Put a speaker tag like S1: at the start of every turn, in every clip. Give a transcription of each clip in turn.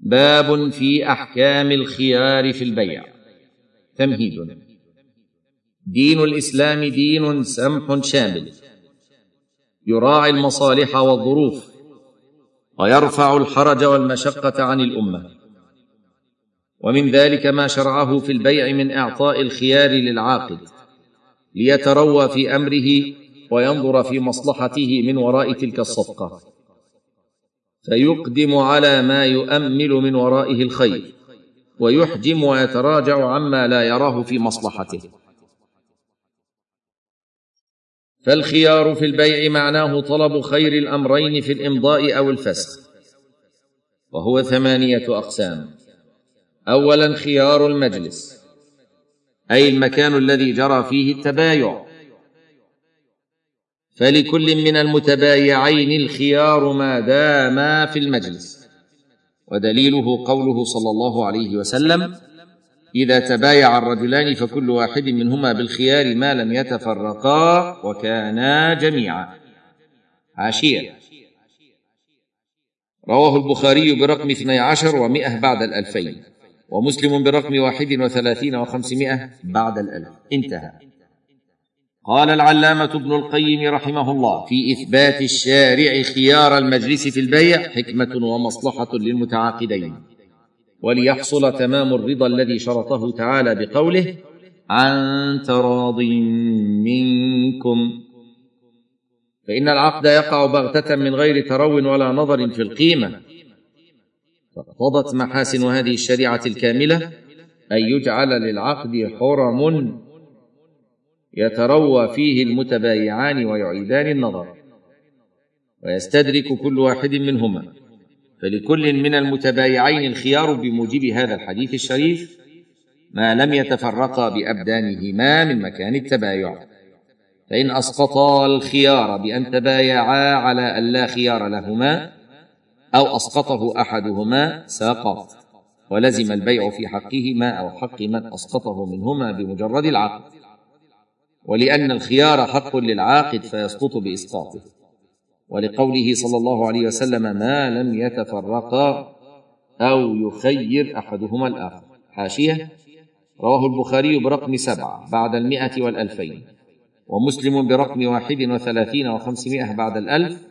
S1: باب في أحكام الخيار في البيع. تمهيد. دين الإسلام دين سمح شامل. يراعي المصالح والظروف. ويرفع الحرج والمشقة عن الأمة. ومن ذلك ما شرعه في البيع من إعطاء الخيار للعاقد. ليتروى في أمره وينظر في مصلحته من وراء تلك الصفقة. فيقدم على ما يؤمل من ورائه الخير ويحجم ويتراجع عما لا يراه في مصلحته. فالخيار في البيع معناه طلب خير الأمرين في الإمضاء أو الفسخ. وهو ثمانية أقسام. اولا خيار المجلس أي المكان الذي جرى فيه التبايع. فلكل من المتبايعين الخيار ما داما في المجلس. ودليله قوله صلى الله عليه وسلم إذا تبايع الرجلان فكل واحد منهما بالخيار ما لم يتفرقا وكانا جميعا. عاشيه رواه البخاري برقم اثني عشر ومائه بعد الألفين ومسلم برقم واحد وثلاثين وخمسمائة بعد الألف. انتهى. قال العلامة ابن القيم رحمه الله في إثبات الشارع خيار المجلس في البيع حكمة ومصلحة للمتعاقدين. وليحصل تمام الرضا الذي شرطه تعالى بقوله عن تراض منكم فإن العقد يقع بغتة من غير ترو ولا نظر في القيمة. فاقتضت محاسن هذه الشريعة الكاملة أن يجعل للعقد حرم يتروى فيه المتبايعان ويعيدان النظر ويستدرك كل واحد منهما. فلكل من المتبايعين الخيار بموجب هذا الحديث الشريف ما لم يتفرقا بأبدانهما من مكان التبايع. فإن أسقطا الخيار بأن تبايعا على أن لا خيار لهما أو أسقطه أحدهما ساقط ولزم البيع في حقهما أو حق من أسقطه منهما بمجرد العقد. ولأن الخيار حق للعاقد فيسقط بإسقاطه. ولقوله صلى الله عليه وسلم ما لم يتفرقا أو يخير أحدهما الآخر. حاشية. رواه البخاري برقم سبعة بعد المائه والألفين ومسلم برقم واحد وثلاثين وخمسمائة بعد الألف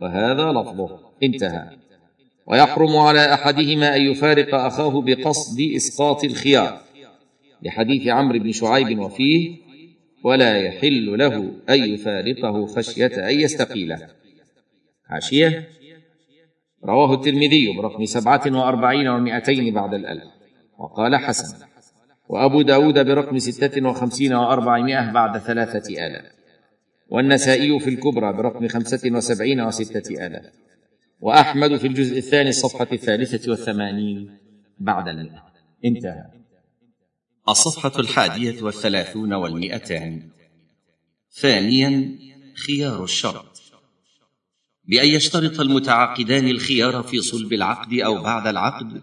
S1: وهذا لفظه. انتهى. ويحرم على أحدهما أن يفارق أخاه بقصد إسقاط الخيار. لحديث عمرو بن شعيب وفيه ولا يحل له أن يفارقه خشية أن يستقيله حاشيه رواه الترمذي برقم سبعة وأربعين ومائتين بعد الألف. وقال حسن. وأبو داود برقم ستة وخمسين وأربعمائة بعد ثلاثة آلاف. والنسائي في الكبرى برقم خمسة وسبعين وستة آلاف. وأحمد في الجزء الثاني الصفحة الثالثة والثمانين بعد المئة انتهى.
S2: الصفحة الحادية والثلاثون والمئتان. ثانيا خيار الشرط. بأن يشترط المتعاقدان الخيار في صلب العقد أو بعد العقد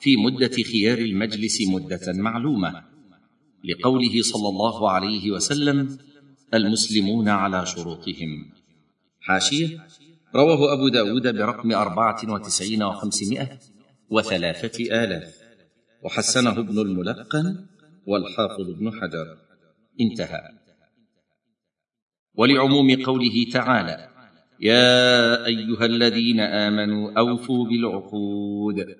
S2: في مدة خيار المجلس مدة معلومة. لقوله صلى الله عليه وسلم المسلمون على شروطهم. حاشية رواه أبو داود برقم أربعة وتسعين وخمسمائة وثلاثة آلاف. وحسنه ابن الملقن والحافظ ابن حجر. انتهى. ولعموم قوله تعالى يا أيها الذين آمنوا أوفوا بالعقود.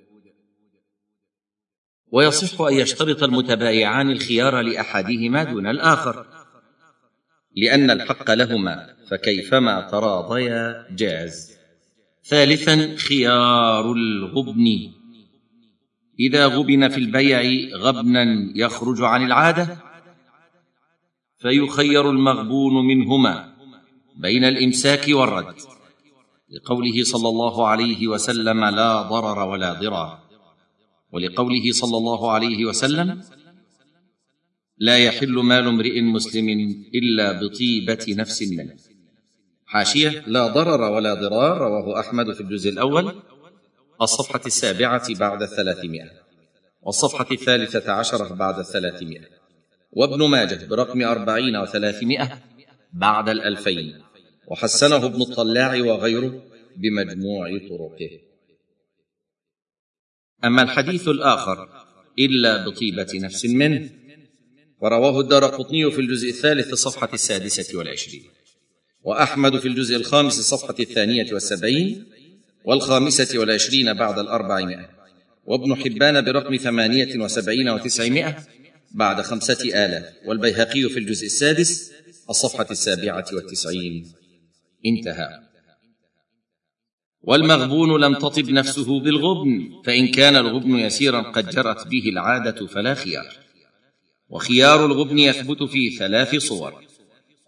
S2: ويصح أن يشترط المتبايعان الخيار لأحدهما دون الآخر. لأن الحق لهما فكيفما تراضيا جاز. ثالثا خيار الغبن. إذا غبن في البيع غبنا يخرج عن العادة فيخير المغبون منهما بين الإمساك والرد لقوله صلى الله عليه وسلم لا ضرر ولا ضرار ولقوله صلى الله عليه وسلم لا يحل مال امرئ مسلم إلا بطيبة نفس منه. حاشية لا ضرر ولا ضرار رواه أحمد في الجزء الأول. الصفحة السابعة بعد الثلاثمائه والصفحة الثالثة عشرة بعد الثلاثمائه وابن ماجه برقم أربعين وثلاثمائة بعد الألفين وحسنه ابن الطلاع وغيره بمجموع طرقه. أما الحديث الآخر إلا بطيبة نفس منه ورواه الدار قطني في الجزء الثالث الصفحه السادسة والعشرين وأحمد في الجزء الخامس الصفحه الثانية والسبعين والخامسة والعشرين بعد الأربعمائة. وابن حبان برقم ثمانية وسبعين وتسعمائة بعد خمسة آلاف. والبيهقي في الجزء السادس الصفحة السابعة والتسعين. انتهى. والمغبون لم تطب نفسه بالغبن فإن كان الغبن يسيرا قد جرت به العادة فلا خيار. وخيار الغبن يثبت في ثلاث صور.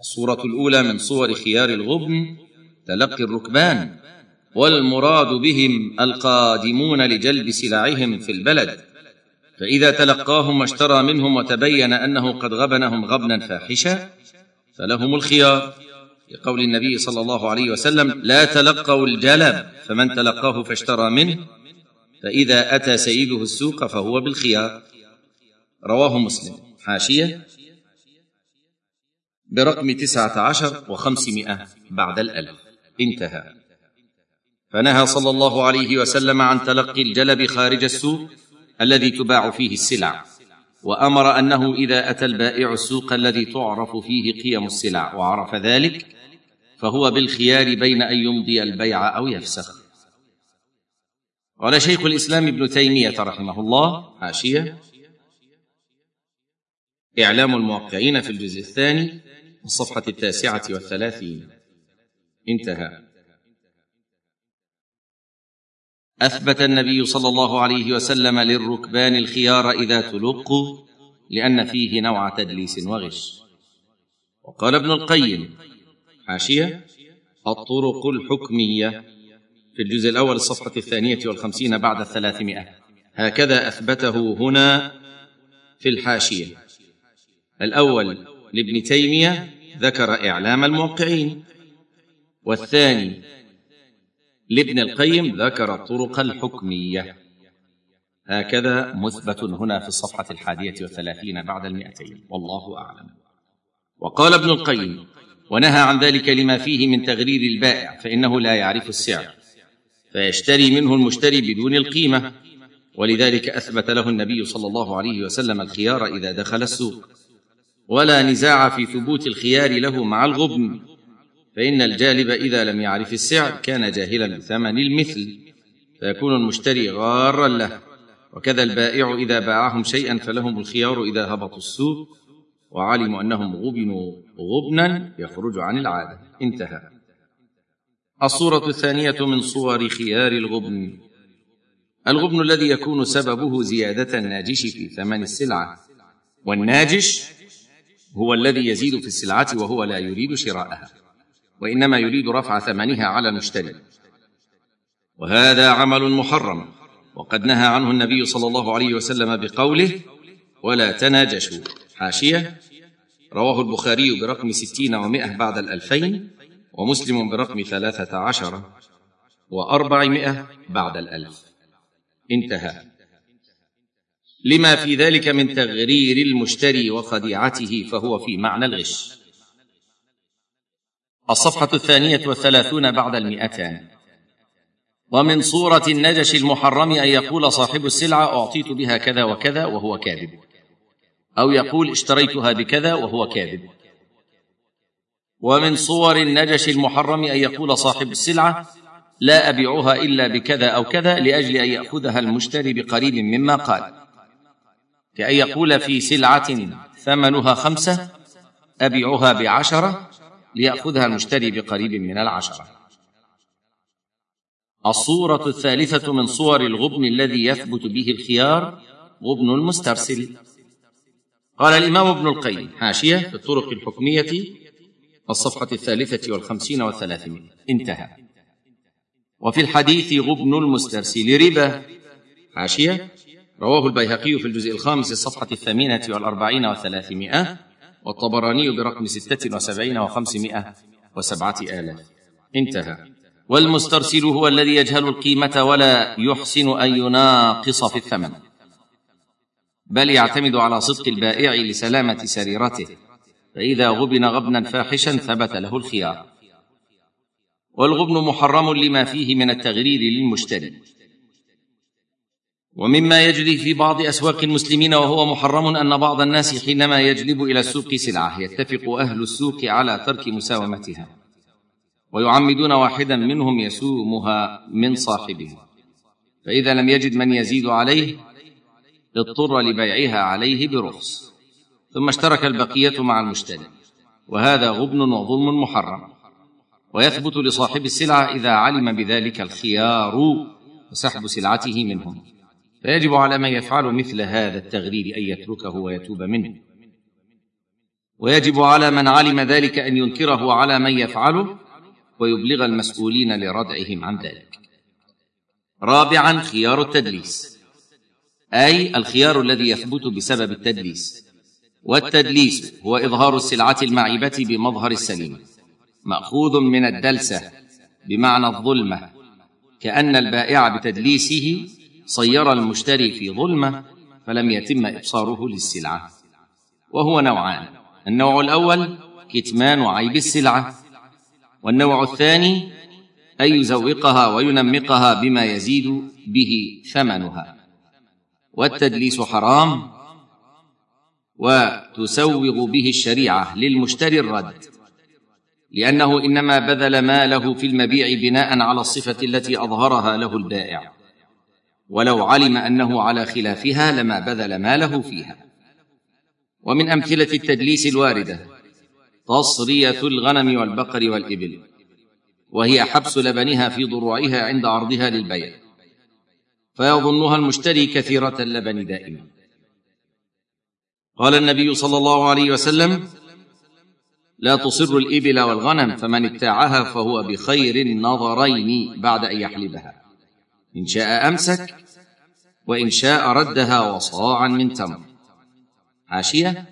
S2: الصورة الأولى من صور خيار الغبن تلقي الركبان. والمراد بهم القادمون لجلب سلعهم في البلد. فإذا تلقاهم واشترى منهم وتبين أنه قد غبنهم غبنا فاحشا فلهم الخيار. لقول النبي صلى الله عليه وسلم لا تلقوا الجلب فمن تلقاه فاشترى منه. فإذا أتى سيده السوق فهو بالخيار. رواه مسلم. حاشية. برقم تسعة عشر وخمسمائة بعد الألف. انتهى. فنهى صلى الله عليه وسلم عن تلقي الجلب خارج السوق الذي تباع فيه السلع وأمر أنه إذا أتى البائع السوق الذي تعرف فيه قيم السلع وعرف ذلك فهو بالخيار بين أن يمضي البيع أو يفسخ. قال شيخ الإسلام ابن تيمية رحمه الله حاشيه إعلام الموقعين في الجزء الثاني الصفحه التاسعة والثلاثين. انتهى. أثبت النبي صلى الله عليه وسلم للركبان الخيار إذا تلقوا لأن فيه نوع تدليس وغش. وقال ابن القيم حاشية الطرق الحكمية. في الجزء الأول الصفحة الثانية والخمسين بعد الثلاثمائة. هكذا أثبته هنا في الحاشية. الأول لابن تيمية ذكر إعلام الموقعين. والثاني لابن القيم ذكر الطرق الحكمية. هكذا مثبت هنا في الصفحة الحادية والثلاثين بعد المئتين. والله أعلم. وقال ابن القيم ونهى عن ذلك لما فيه من تغرير البائع فإنه لا يعرف السعر فيشتري منه المشتري بدون القيمة. ولذلك أثبت له النبي صلى الله عليه وسلم الخيار إذا دخل السوق. ولا نزاع في ثبوت الخيار له مع الغبن فإن الجالب إذا لم يعرف السعر كان جاهلا بثمن المثل فيكون المشتري غارا له. وكذا البائع إذا باعهم شيئا فلهم الخيار إذا هبطوا السوق وعلموا أنهم غبنوا غبنا يخرج عن العادة. انتهى. الصورة الثانية من صور خيار الغبن. الغبن الذي يكون سببه زيادة الناجش في ثمن السلعة. والناجش هو الذي يزيد في السلعة وهو لا يريد شراءها. وإنما يريد رفع ثمنها على المشتري. وهذا عمل محرم وقد نهى عنه النبي صلى الله عليه وسلم بقوله ولا تناجشوا حاشية رواه البخاري برقم ستين ومائة بعد الألفين ومسلم برقم ثلاثة عشر وأربعمائة بعد الألف. انتهى. لما في ذلك من تغرير المشتري وخديعته فهو في معنى الغش. الصفحة الثانية والثلاثون بعد المئتان. ومن صورة النجش المحرم أن يقول صاحب السلعة أعطيت بها كذا وكذا وهو كاذب. أو يقول اشتريتها بكذا وهو كاذب. ومن صور النجش المحرم أن يقول صاحب السلعة لا أبيعها إلا بكذا أو كذا لأجل أن يأخذها المشتري بقريب مما قال. كأن يقول في سلعة ثمنها خمسة أبيعها بعشرة ليأخذها المشتري بقريب من العشرة. الصورة الثالثة من صور الغبن الذي يثبت به الخيار غبن المسترسل. قال الإمام ابن القيم حاشية في الطرق الحكمية الصفحة الثالثة والخمسين والثلاثمائة. انتهى. وفي الحديث غبن المسترسل ربا. حاشية رواه البيهقي في الجزء الخامس الصفحة الثامنة والأربعين والثلاثمائة. والطبراني برقم ستة وسبعين وخمسمائة وسبعة آلاف. انتهى. والمسترسل هو الذي يجهل القيمة ولا يحسن أن يناقص في الثمن. بل يعتمد على صدق البائع لسلامة سريرته. فإذا غبن غبنا فاحشا ثبت له الخيار. والغبن محرم لما فيه من التغرير للمشتري. ومما يجري في بعض أسواق المسلمين وهو محرم أن بعض الناس حينما يجلب إلى السوق سلعة يتفق أهل السوق على ترك مساومتها. ويعمدون واحدا منهم يسومها من صاحبه. فإذا لم يجد من يزيد عليه اضطر لبيعها عليه برخص. ثم اشترك البقية مع المشتري. وهذا غبن وظلم محرم. ويثبت لصاحب السلعة إذا علم بذلك الخيار وسحب سلعته منهم. فيجب على من يفعل مثل هذا التغرير أن يتركه ويتوب منه. ويجب على من علم ذلك أن ينكره على من يفعله ويبلغ المسؤولين لردعهم عن ذلك. رابعا خيار التدليس. أي الخيار الذي يثبت بسبب التدليس. والتدليس هو إظهار السلعة المعيبة بمظهر السليم. مأخوذ من الدلسة بمعنى الظلمة كأن البائع بتدليسه صير المشتري في ظلمة فلم يتم إبصاره للسلعة. وهو نوعان. النوع الأول كتمان عيب السلعة. والنوع الثاني أن يزوقها وينمقها بما يزيد به ثمنها. والتدليس حرام وتسوغ به الشريعة للمشتري الرد. لأنه إنما بذل ماله في المبيع بناء على الصفة التي أظهرها له البائع. ولو علم أنه على خلافها لما بذل ماله فيها. ومن أمثلة التدليس الواردة تصرية الغنم والبقر والإبل وهي حبس لبنها في ضروعها عند عرضها للبيع. فيظنها المشتري كثيرة اللبن دائما. قال النبي صلى الله عليه وسلم لا تصر الإبل والغنم فمن ابتاعها فهو بخير النظرين بعد أن يحلبها. إن شاء أمسك وإن شاء ردها وصاعا من تمر. حاشيه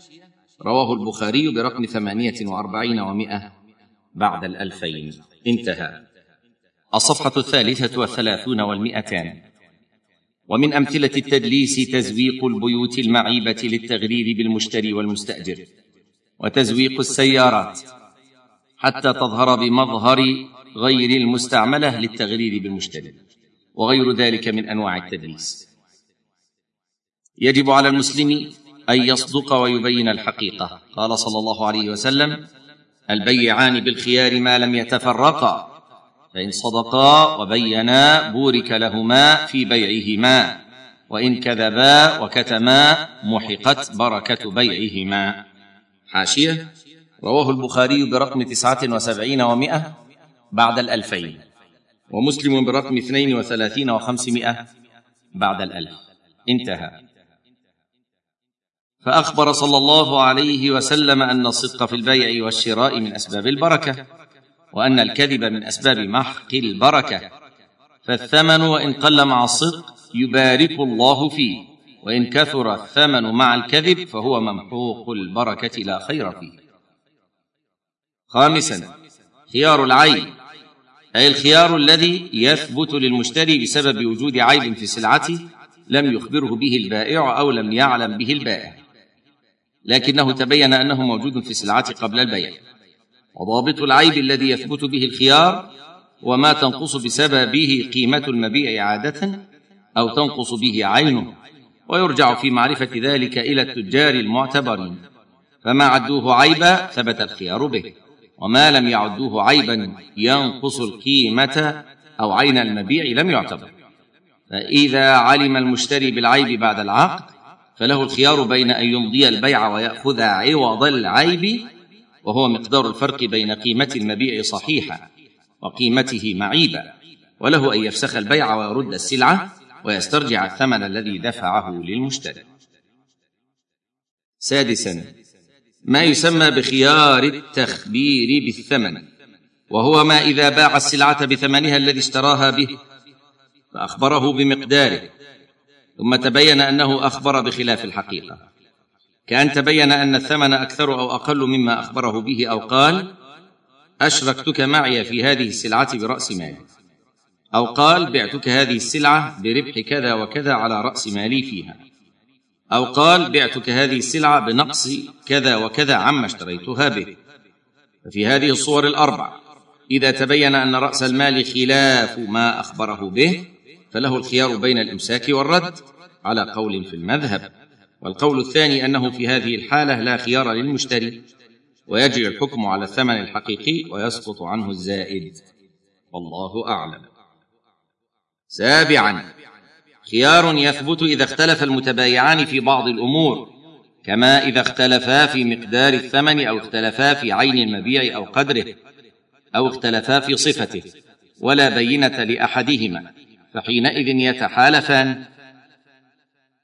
S2: رواه البخاري برقم ثمانية وأربعين ومائة بعد الألفين. انتهى. الصفحة الثالثة والثلاثون والمئتان. ومن أمثلة التدليس تزويق البيوت المعيبة للتغرير بالمشتري والمستأجر وتزويق السيارات حتى تظهر بمظهر غير المستعملة للتغرير بالمشتري. وغير ذلك من أنواع التدليس. يجب على المسلم أن يصدق ويبين الحقيقة. قال صلى الله عليه وسلم البيعان بالخيار ما لم يتفرقا فإن صدقا وبينا بورك لهما في بيعهما وإن كذبا وكتما محقت بركة بيعهما. حاشية. رواه البخاري برقم تسعة وسبعين ومائه بعد الألفين. ومسلم برقم اثنين وثلاثين وخمسمائة بعد الألف. انتهى. فأخبر صلى الله عليه وسلم أن الصدق في البيع والشراء من أسباب البركة وأن الكذب من أسباب محق البركة. فالثمن وإن قل مع الصدق يبارك الله فيه وإن كثر الثمن مع الكذب فهو ممحوق البركة لا خير فيه. خامسا خيار العيب أي الخيار الذي يثبت للمشتري بسبب وجود عيب في سلعته لم يخبره به البائع أو لم يعلم به البائع. لكنه تبين أنه موجود في السلعه قبل البيع. وضابط العيب الذي يثبت به الخيار وما تنقص بسببه قيمة المبيع عادة أو تنقص به عينه ويرجع في معرفة ذلك إلى التجار المعتبرين. فما عدوه عيبا ثبت الخيار به. وما لم يعدوه عيبا ينقص القيمة أو عين المبيع لم يعتبر. فإذا علم المشتري بالعيب بعد العقد فله الخيار بين أن يمضي البيع ويأخذ عوض العيب وهو مقدار الفرق بين قيمة المبيع صحيحة وقيمته معيبة. وله أن يفسخ البيع ويرد السلعة ويسترجع الثمن الذي دفعه للمشتري. سادسا ما يسمى بخيار التخبير بالثمن وهو ما إذا باع السلعة بثمنها الذي اشتراها به فأخبره بمقداره ثم تبين أنه أخبر بخلاف الحقيقة. كأن تبين أن الثمن أكثر أو أقل مما أخبره به أو قال أشركتك معي في هذه السلعة برأس مالي أو قال بعتك هذه السلعة بربح كذا وكذا على رأس مالي فيها. أو قال بعتك هذه السلعة بنقص كذا وكذا عما اشتريتها به. ففي هذه الصور الأربع إذا تبين أن رأس المال خلاف ما أخبره به فله الخيار بين الإمساك والرد على قول في المذهب. والقول الثاني أنه في هذه الحالة لا خيار للمشتري ويجري الحكم على الثمن الحقيقي ويسقط عنه الزائد. والله أعلم. سابعا. خيار يثبت إذا اختلف المتبايعان في بعض الأمور كما إذا اختلفا في مقدار الثمن أو اختلفا في عين المبيع أو قدره أو اختلفا في صفته ولا بينة لأحدهما فحينئذ يتحالفان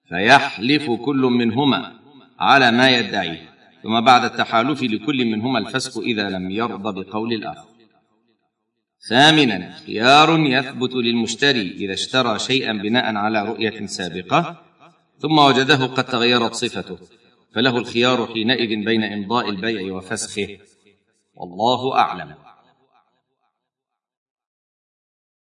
S2: فيحلف كل منهما على ما يدعيه ثم بعد التحالف لكل منهما الفسق إذا لم يرضى بقول الآخر. ثامنا خيار يثبت للمشتري إذا اشترى شيئا بناء على رؤية سابقة ثم وجده قد تغيرت صفته فله الخيار حينئذ بين إمضاء البيع وفسخه والله أعلم.